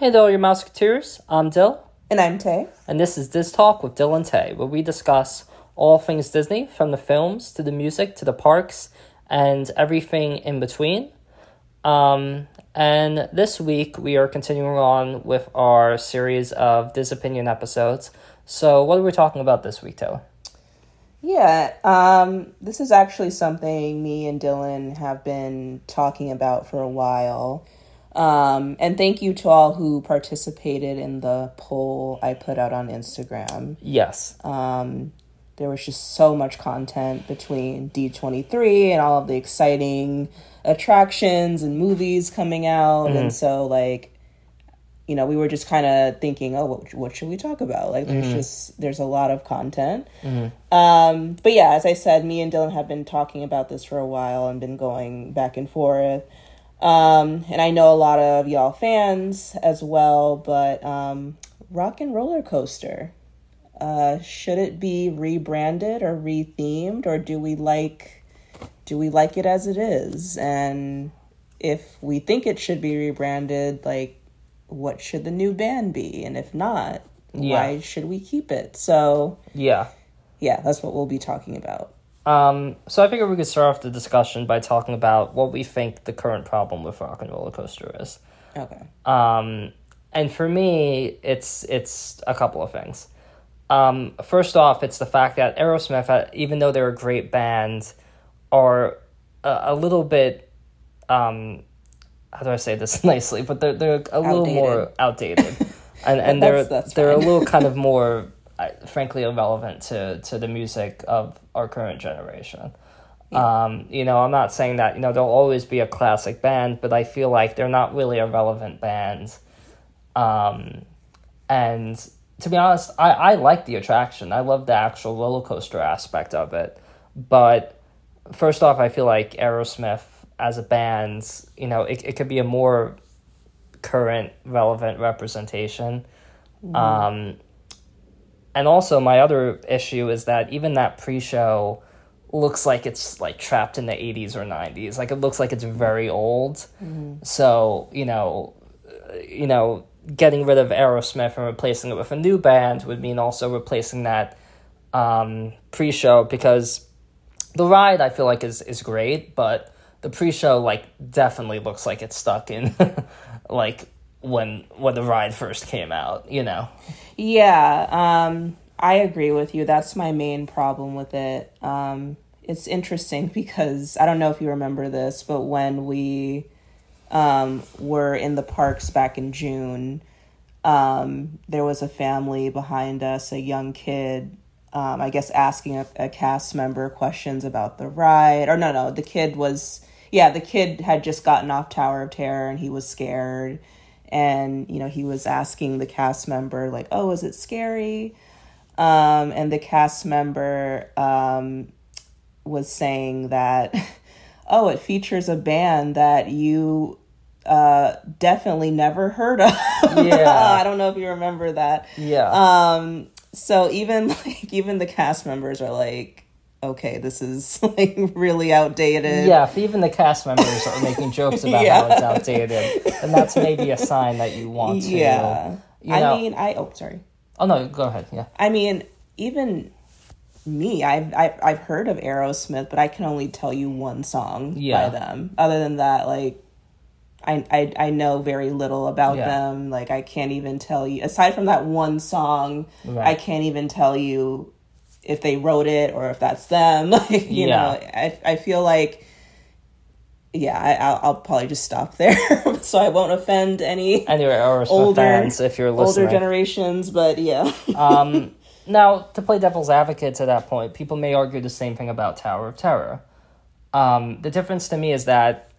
Hey there, your Mouseketeers. I'm Dill, And I'm Tay. and this is Diz Talk with Dill and Tay, where we discuss all things Disney, from the films to the music to the parks and everything in between. Um, and this week we are continuing on with our series of Disopinion episodes. So, what are we talking about this week, Taylor? Yeah, um, this is actually something me and Dylan have been talking about for a while. Um, and thank you to all who participated in the poll I put out on Instagram. Yes. Um, there was just so much content between D23 and all of the exciting attractions and movies coming out. And so, like, you know, we were just kind of thinking, oh, what, what should we talk about? Like, there's just, there's a lot of content. Um, but yeah, as I said, me and Dylan have been talking about this for a while and been going back and forth. Um, and I know a lot of y'all fans as well, but um, Rock and Roller Coaster. Uh, should it be rebranded or rethemed, or do we like do we like it as it is? And if we think it should be rebranded, like what should the new band be? And if not, why should we keep it? So Yeah. yeah, that's what we'll be talking about. Um, so I figured we could start off the discussion by talking about what we think the current problem with Rock and Roller Coaster is. Okay. Um, and for me, it's it's a couple of things. Um, first off, it's the fact that Aerosmith, uh, even though they're a great band, are a, a little bit. Um, how do I say this nicely? But they're they're a little more outdated, and and they're that's they're a little kind of more, uh, frankly, irrelevant to to the music of our current generation. Um, you know, I'm not saying that, you know, they'll always be a classic band, but I feel like they're not really a relevant band. Um, and to be honest, I, I like the attraction. I love the actual roller coaster aspect of it. But first off, I feel like Aerosmith as a band, you know, it, it could be a more current, relevant representation. Um, and also, my other issue is that even that pre show looks like it's like trapped in the 80s or 90s. Like it looks like it's very old. So, you know, uh, you know, getting rid of Aerosmith and replacing it with a new band would mean also replacing that um, pre-show because the ride I feel like is is great, but the pre-show like definitely looks like it's stuck in like when when the ride first came out, you know. Yeah, um, I agree with you. That's my main problem with it. Um, it's interesting because I don't know if you remember this, but when we um, were in the parks back in June, um, there was a family behind us, a young kid. Um, I guess asking a, a cast member questions about the ride, or no, no, the kid was, yeah, the kid had just gotten off Tower of Terror and he was scared, and you know he was asking the cast member like, "Oh, is it scary?" Um, and the cast member um, was saying that, "Oh, it features a band that you uh definitely never heard of." Yeah. I don't know if you remember that. Yeah. Um, so even like even the cast members are like, okay, this is like really outdated. Yeah, if even the cast members are making jokes about Yeah. how it's outdated, then that's maybe a sign that you want to. Yeah. you I mean, I oh sorry. Oh no, go ahead. Yeah. I mean, even me, I've, I've I've heard of Aerosmith, but I can only tell you one song Yeah. by them. Other than that, like I, I I know very little about Yeah. them. Like I can't even tell you aside from that one song, Right. I can't even tell you if they wrote it or if that's them. Like you Yeah. know, I I feel like yeah, I, I'll, I'll probably just stop there, so I won't offend any Anyway, older fans, if you're older generations. But yeah, um, now to play devil's advocate to that point, people may argue the same thing about Tower of Terror. Um, the difference to me is that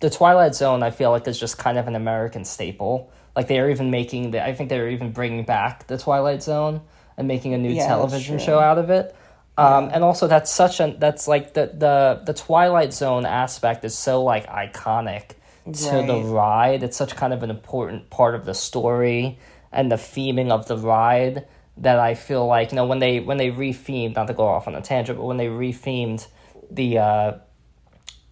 the Twilight Zone, I feel like, is just kind of an American staple. Like they are even making the, I think they're even bringing back the Twilight Zone and making a new Yeah, television show out of it. Um, and also that's such a that's like the the the Twilight Zone aspect is so like iconic to the ride. It's such kind of an important part of the story and the theming of the ride that I feel like you know when they when they rethemed not to go off on a tangent, but when they rethemed the uh,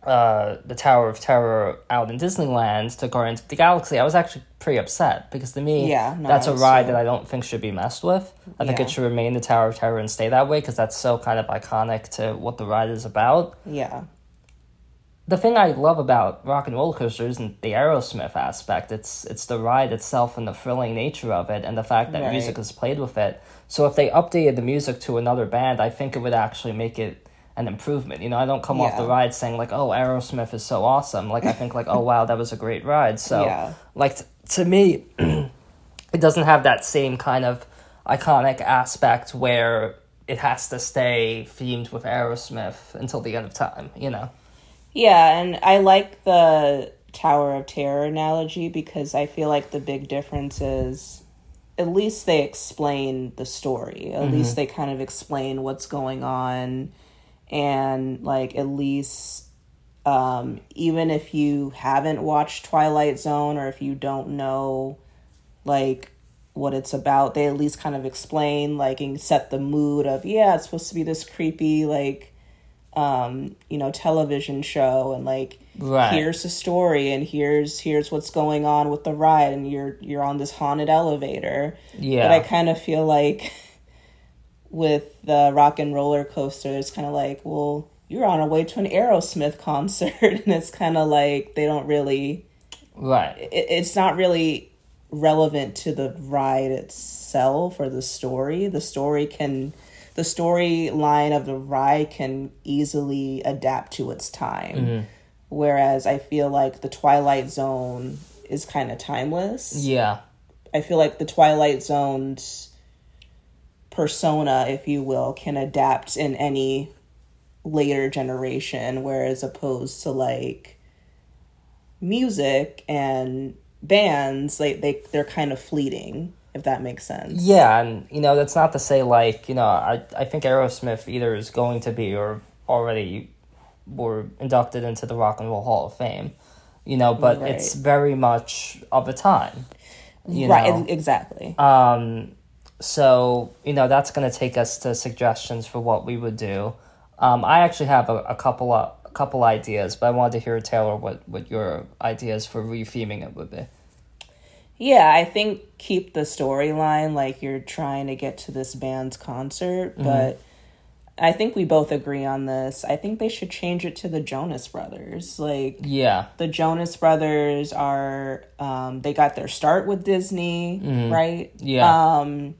uh, the Tower of Terror out in Disneyland to Guardians of the Galaxy, I was actually pretty upset because to me, Yeah, no, that's a ride that I don't think should be messed with. I think it should remain the Tower of Terror and stay that way because that's so kind of iconic to what the ride is about. Yeah. The thing I love about Rock and Roller Coaster isn't the Aerosmith aspect. It's it's the ride itself and the thrilling nature of it, and the fact that Right. music is played with it. So if they updated the music to another band, I think it would actually make it an improvement. You know, I don't come off the ride saying like, "Oh, Aerosmith is so awesome." Like I think like, "Oh wow, that was a great ride." So Yeah. like t- to me, it doesn't have that same kind of iconic aspect where it has to stay themed with Aerosmith until the end of time. You know. Yeah, and I like the Tower of Terror analogy because I feel like the big difference is at least they explain the story. At mm-hmm. least they kind of explain what's going on and like at least um even if you haven't watched Twilight Zone or if you don't know like what it's about, they at least kind of explain like and set the mood of yeah, it's supposed to be this creepy like um you know television show and like Right. here's the story and here's here's what's going on with the ride and you're you're on this haunted elevator Yeah. but i kind of feel like with the rock and roller coaster it's kind of like well you're on a way to an aerosmith concert and it's kind of like they don't really Right. it, it's not really relevant to the ride itself or the story. The story can, the storyline of the ride can easily adapt to its time. Mm-hmm. Whereas I feel like the Twilight Zone is kind of timeless. Yeah. I feel like the Twilight Zone's persona, if you will, can adapt in any later generation, whereas opposed to like music and bands, like they they're kind of fleeting, if that makes sense. Yeah, and you know that's not to say like you know I I think Aerosmith either is going to be or already were inducted into the Rock and Roll Hall of Fame, you know, but Right. it's very much of a time, you right, know. exactly. Um, so you know that's going to take us to suggestions for what we would do. Um, I actually have a, a couple of a couple ideas, but I wanted to hear Taylor what what your ideas for retheming it would be. Yeah, I think keep the storyline like you're trying to get to this band's concert, but I think we both agree on this. I think they should change it to the Jonas Brothers. Like Yeah, the Jonas Brothers are um they got their start with Disney, right? Yeah. Um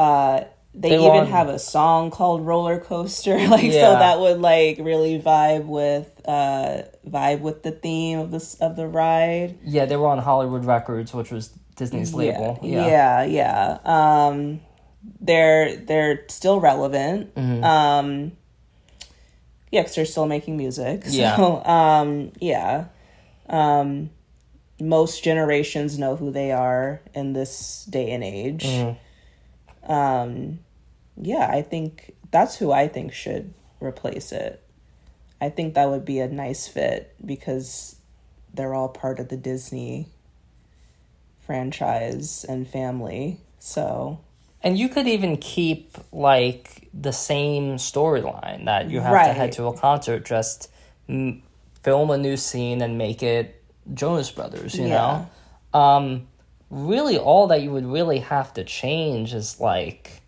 uh they, They even have a song called Roller Coaster. Like Yeah. so that would like really vibe with uh vibe with the theme of this of the ride. yeah, they were on Hollywood Records, which was Disney's label. Yeah, Yeah, yeah, yeah. Um, they're they're still relevant. Mm-hmm. Um, yeah, because they're still making music. So, Yeah. um, yeah. Um, most generations know who they are in this day and age. Mm-hmm. Um, yeah, I think that's who I think should replace it. I think that would be a nice fit because they're all part of the Disney franchise and family. So, and you could even keep like the same storyline that you have to head to a concert, just m- film a new scene and make it Jonas Brothers. You Yeah. know, um, really, all that you would really have to change is like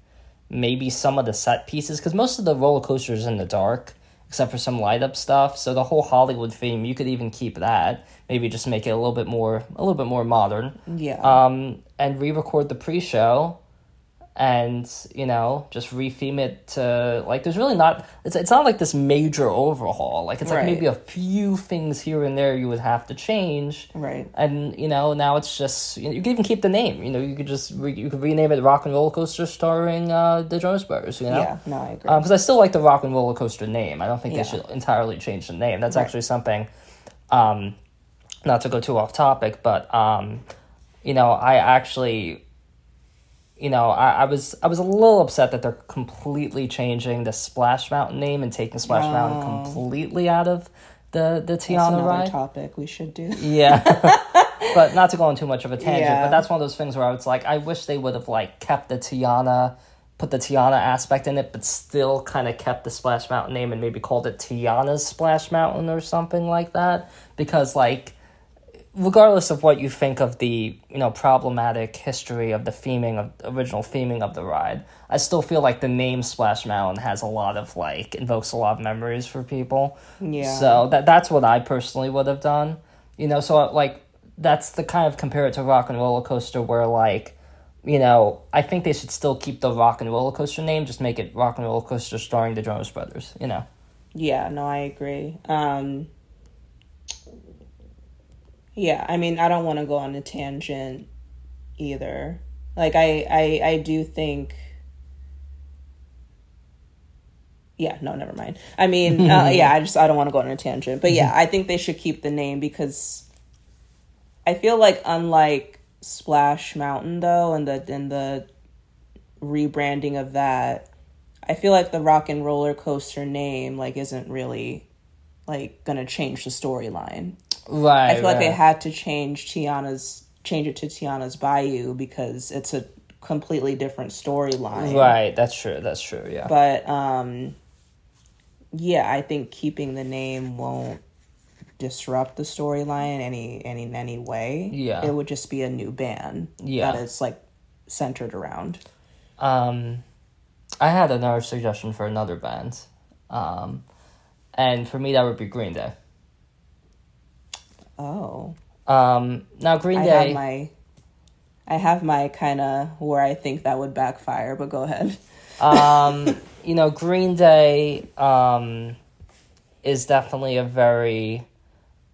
maybe some of the set pieces because most of the roller coasters in the dark except for some light up stuff. So the whole hollywood theme you could even keep that. Maybe just make it a little bit more a little bit more modern. Yeah. um, and re-record the pre-show and you know just retheme it to like there's really not it's, it's not like this major overhaul like it's like Right. maybe a few things here and there you would have to change right. and you know now it's just you, know, you could even keep the name you know you could just re- you could rename it rock and roller coaster starring uh the jonas brothers you know Yeah, no, I agree. because I still like the Rock and Roller Coaster name. I don't think Yeah. they should entirely change the name. That's actually something, um, not to go too off topic, but um, you know, I actually, you know, I, I was I was a little upset that they're completely changing the Splash Mountain name and taking Splash Mountain completely out of the the Tiana ride. topic we should do. Yeah. but not to go on too much of a tangent, Yeah. but that's one of those things where I was like, I wish they would have like kept the Tiana put the Tiana aspect in it, but still kind of kept the Splash Mountain name and maybe called it Tiana's Splash Mountain or something like that. Because, like, regardless of what you think of the you know problematic history of the theming of original theming of the ride, I still feel like the name Splash Mountain has a lot of like invokes a lot of memories for people. Yeah. So that that's what I personally would have done. You know, so like that's the kind of compare it to Rock and Roller Coaster where like you know, I think they should still keep the Rock and Roller Coaster name, just make it Rock and Roller Coaster starring the Jonas Brothers, you know. Yeah, no, I agree. Um Yeah, I mean, I don't want to go on a tangent either. Like I I I do think Yeah, no, never mind. I mean, uh, yeah, I just I don't want to go on a tangent. But yeah, I think they should keep the name because I feel like unlike Splash Mountain though and the and the rebranding of that, I feel like the Rock and Roller Coaster name like isn't really like gonna change the storyline. Right. I feel like they had to change Tiana's change it to Tiana's Bayou because it's a completely different storyline. Right, that's true. That's true. Yeah. But um yeah, I think keeping the name won't disrupt the storyline any any in any way. Yeah. It would just be a new band Yeah. that is like centered around. Um, I had another suggestion for another band, um, and for me that would be Green Day. Oh. Um, now Green I Day. have my I have my kind of where I think that would backfire, but go ahead. um, you know, Green Day um, is definitely a very,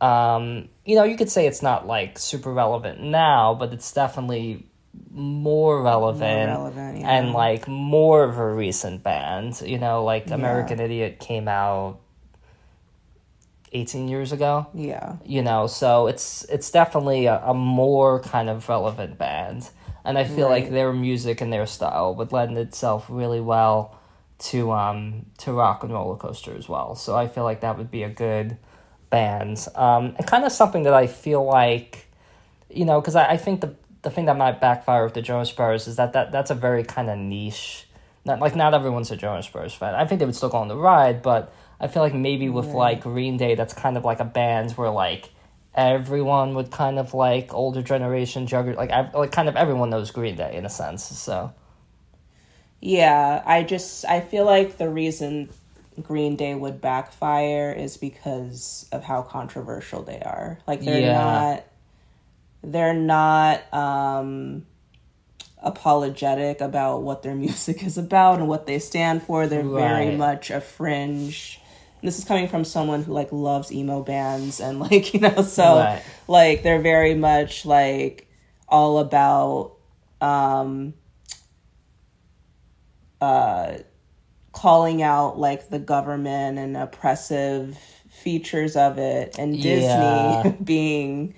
um, you know, you could say it's not like super relevant now, but it's definitely more relevant, relevant, yeah. and like more of a recent band. You know, like American Idiot came out eighteen years ago. Yeah. you know so it's it's definitely a, a more kind of relevant band. And i feel like their music and their style would lend itself really well to um to rock and roller coaster as well. So i feel like that would be a good band. Um and kind of something that i feel like you know because I, I think the the thing that might backfire with the jonas brothers is that, that that's a very kind of niche not like not everyone's a jonas brothers fan. I think they would still go on the ride but i feel like maybe with like green day that's kind of like a band where like everyone would kind of like older generation jugger like ev- like kind of everyone knows green day in a sense so Yeah, I just I feel like the reason Green Day would backfire is because of how controversial they are. Like they're Yeah. not they're not um apologetic about what their music is about and what they stand for. They're very much a fringe. This is coming from someone who like loves emo bands and like, you know, so Right. like they're very much like all about um uh calling out like the government and oppressive features of it. And Disney Yeah. being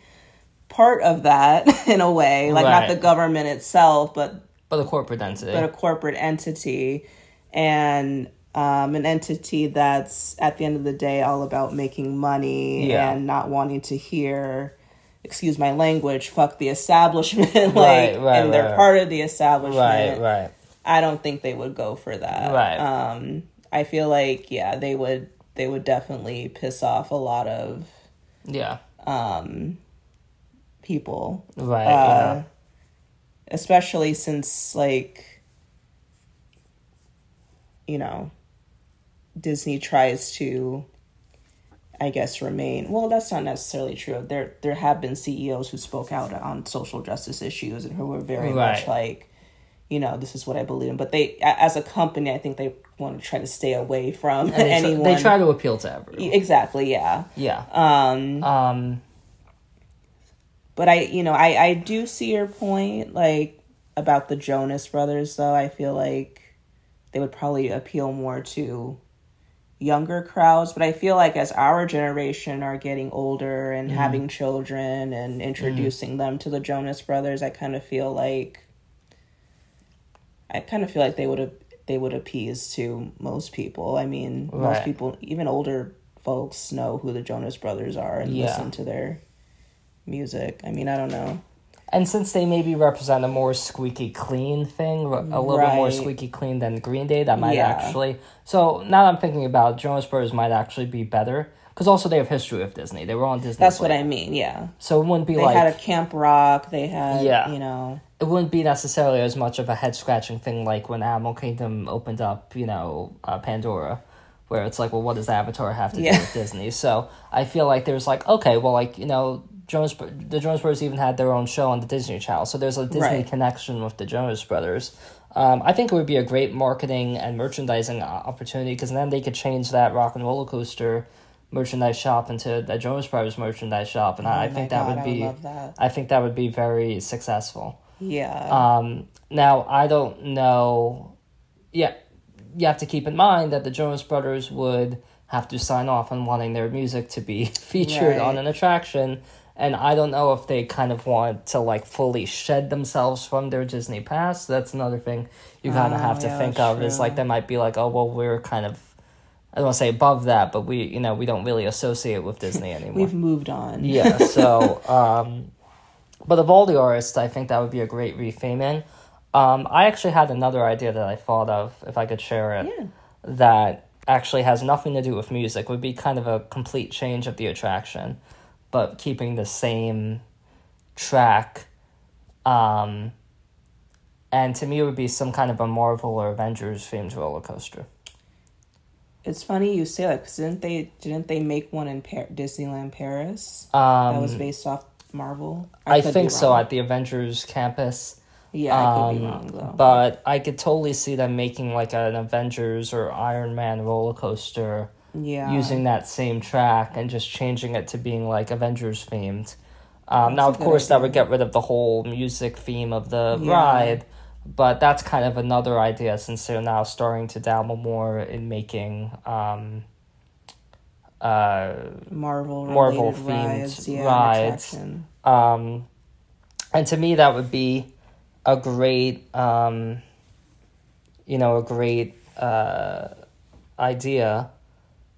part of that in a way. Like not the government itself but but a corporate entity. but a corporate entity. And um, an entity that's at the end of the day all about making money Yeah. and not wanting to hear excuse my language fuck the establishment like Right, right, and they're right. part of the establishment right right i don't think they would go for that Right. um i feel like yeah they would they would definitely piss off a lot of yeah people right uh, especially since like you know disney tries to i guess remain well that's not necessarily true. There there have been ceos who spoke out on social justice issues and who were very much like you know this is what i believe in. But they as a company i think they want to try to stay away from yeah. they, tr- anyone. they try to appeal to everyone. Exactly yeah. Yeah. Um um But I, you know, I I do see your point, like about the Jonas Brothers. Though. I feel like they would probably appeal more to younger crowds. But I feel like as our generation are getting older and mm. having children and mm. introducing them to the Jonas Brothers, I kind of feel like I kind of feel like they would have they would appease to most people. I mean, most people, even older folks, know who the Jonas Brothers are and Yeah. listen to their music. I mean, I don't know. And since they maybe represent a more squeaky clean thing, a little bit more squeaky clean than Green Day, that might Yeah. actually. So now that I'm thinking about Jonas Brothers might actually be better because also they have history with Disney. They were on Disney. That's what I mean. Yeah, So it wouldn't be they like had a Camp Rock. They had, Yeah. you know, it wouldn't be necessarily as much of a head scratching thing like when Animal Kingdom opened up, you know, uh, Pandora, where it's like, well, what does Avatar have to Yeah. do with Disney? So I feel like there's like, okay, well, like you know, Jonas, the Jonas Brothers even had their own show on the Disney Channel, so there's a Disney Right. connection with the Jonas Brothers. Um, I think it would be a great marketing and merchandising opportunity because then they could change that Rock and Roller Coaster merchandise shop into the Jonas Brothers merchandise shop, and I, I Oh my think that would I be, love that. I think that would be very successful. yeah, Um, now I don't know. Yeah, you have to keep in mind that the Jonas Brothers would have to sign off on wanting their music to be featured on an attraction, and I don't know if they kind of want to like fully shed themselves from their Disney past. That's another thing you kind of Oh, have to yeah, think of. Is like they might be like, oh well, we're kind of. I don't want to say above that, but we, you know, we don't really associate with Disney anymore. we've moved on. Yeah, so um but of all the artists, I think that would be a great retheming. Um I actually had another idea that I thought of if I could share it Yeah. that actually has nothing to do with music. Would be kind of a complete change of the attraction, but keeping the same track um and to me it would be some kind of a Marvel or Avengers themed roller coaster. It's funny you say that because didn't they didn't they make one in Par- Disneyland Paris Um that was based off Marvel? I be think so at the Avengers campus. Yeah, I could be Um, wrong though. But I could totally see them making like an Avengers or Iron Man roller coaster yeah, using that same track and just changing it to being like Avengers themed. Um, now, of course, that would get rid of the whole music theme of the Yeah. ride, but that's kind of another idea since they're now starting to dabble more in making um, uh, Marvel Marvel themed rides, yeah, rides. Um, and to me, that would be a great, um, you know, a great uh, idea.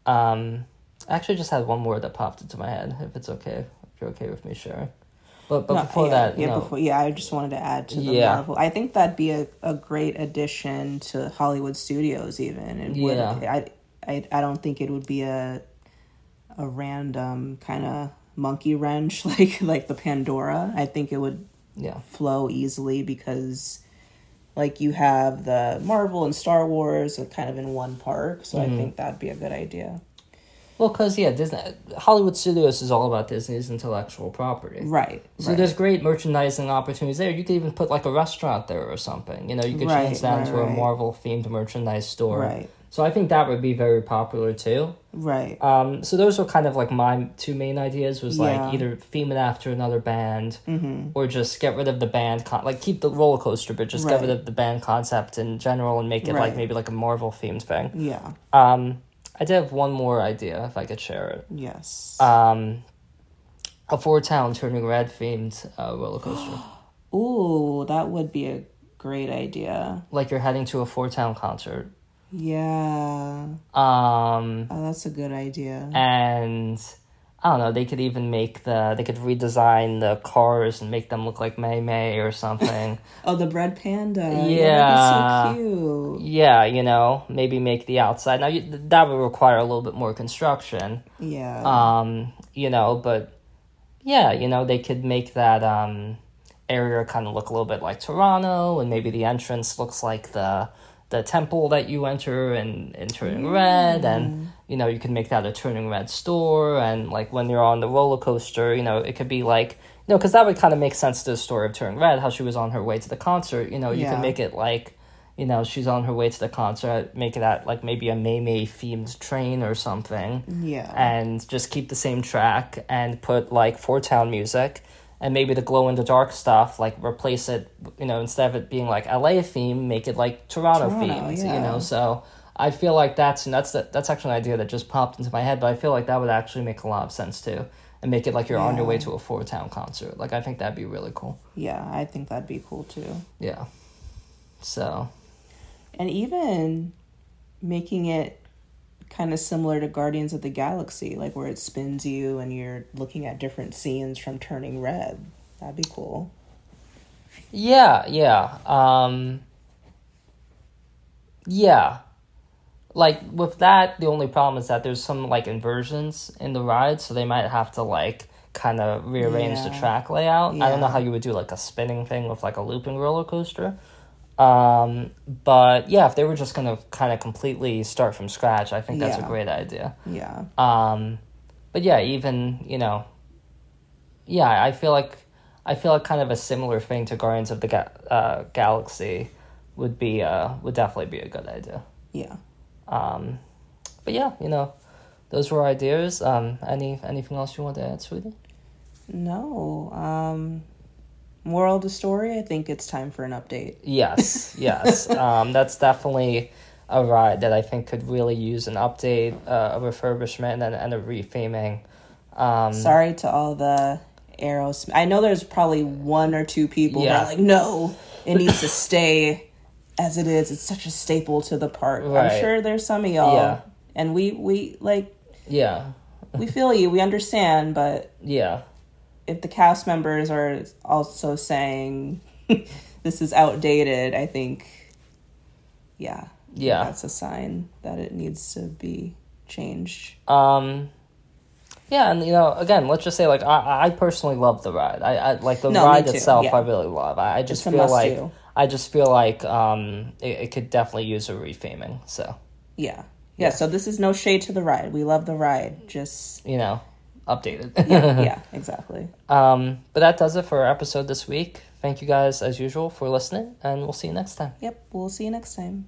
Um, I actually just had one more that popped into my head. If it's okay, if you're okay with me sharing. But but No, before yeah, that, yeah, no, before, yeah, I just wanted to add to the Yeah. Marvel. I think that'd be a, a great addition to Hollywood studios. Even it would. Yeah. I, I I don't think it would be a a random kind of monkey wrench like like the Pandora. I think it would yeah, flow easily because like you have the Marvel and Star Wars kind of in one park. So Mm-hmm. I think that'd be a good idea. well, because yeah, Disney, Hollywood Studios is all about Disney's intellectual property. Right. So right. there's great merchandising opportunities there. You could even put like a restaurant there or something. You know, you could Right, change that right, into a. Marvel themed merchandise store. Right. So I think that would be very popular too. Right. Um, so those were kind of like my two main ideas was Yeah. like either theme it after another band Mm-hmm. or just get rid of the band con- like keep the roller coaster but just get rid of the band concept in general and make it like maybe like a Marvel themed thing. Yeah. Um, I did have one more idea if I could share it. Yes. Um, a four town turning red themed uh, roller coaster. Ooh, that would be a great idea. like you're heading to a four town concert. Yeah. Um, Oh, that's a good idea. and I don't know, they could even make the they could redesign the cars and make them look like Mei Mei or something. Oh, the bread panda. Yeah. be so cute. yeah, you know, maybe make the outside. Now you, that would require a little bit more construction. Yeah. Um, you know, but yeah, you know, they could make that um area kind of look a little bit like Toronto and maybe the entrance looks like the the temple that you enter and in turning mm. red and you know you can make that a turning red store and like when you're on the roller coaster you know it could be like you know because that would kind of make sense to the story of turning red how she was on her way to the concert you know you Yeah. can make it like you know she's on her way to the concert make it at like maybe a Mei Mei themed train or something yeah. and just keep the same track and put like four town music and maybe the glow in the dark stuff like replace it you know instead of it being like LA theme make it like Toronto, Toronto, themed you know? So I feel like that's and that's the, that's actually an idea that just popped into my head but I feel like that would actually make a lot of sense too and make it like you're on your way to a four town concert. Like I think that'd be really cool. Yeah, I think that'd be cool too. yeah. So. And even making it kind of similar to Guardians of the Galaxy, like where it spins you and you're looking at different scenes from turning red. That'd be cool. Yeah, yeah. Um, yeah. Like with that, the only problem is that there's some like inversions in the ride, so they might have to like kind of rearrange the track layout. I don't know how you would do like a spinning thing with like a looping roller coaster. Um, but yeah, if they were just gonna kind of completely start from scratch, I think that's a great idea. Yeah. Um, but yeah, even you know, yeah, I feel like I feel like kind of a similar thing to Guardians of the Ga- uh, Galaxy would be uh would definitely be a good idea. Yeah. Um, but yeah, you know, those were ideas. Um, any anything else you want to add, sweetie? No. Um moral of story, I think it's time for an update. Yes, yes. um, that's definitely a ride that I think could really use an update, uh, a refurbishment, and, and a retheming. Um, Sorry to all the Aerosmith. I know there's probably one or two people Yeah. that are like, no, it needs to stay as it is. It's such a staple to the park. Right. I'm sure there's some of y'all. Yeah. And we, we like, Yeah, we feel you, we understand, but yeah, if the cast members are also saying this is outdated, I think, yeah, yeah. that's a sign that it needs to be changed. Um, yeah, and you know, again, let's just say like I, I personally love the ride. I, I like the No, ride itself. yeah. I really love. I, I just feel like must-do. I just feel like um it, it could definitely use a retheming. So Yeah. yeah. So this is no shade to the ride. We love the ride. Just you know, updated. yeah, yeah, exactly. um, but that does it for our episode this week. Thank you guys as usual for listening, and we'll see you next time. Yep. We'll see you next time.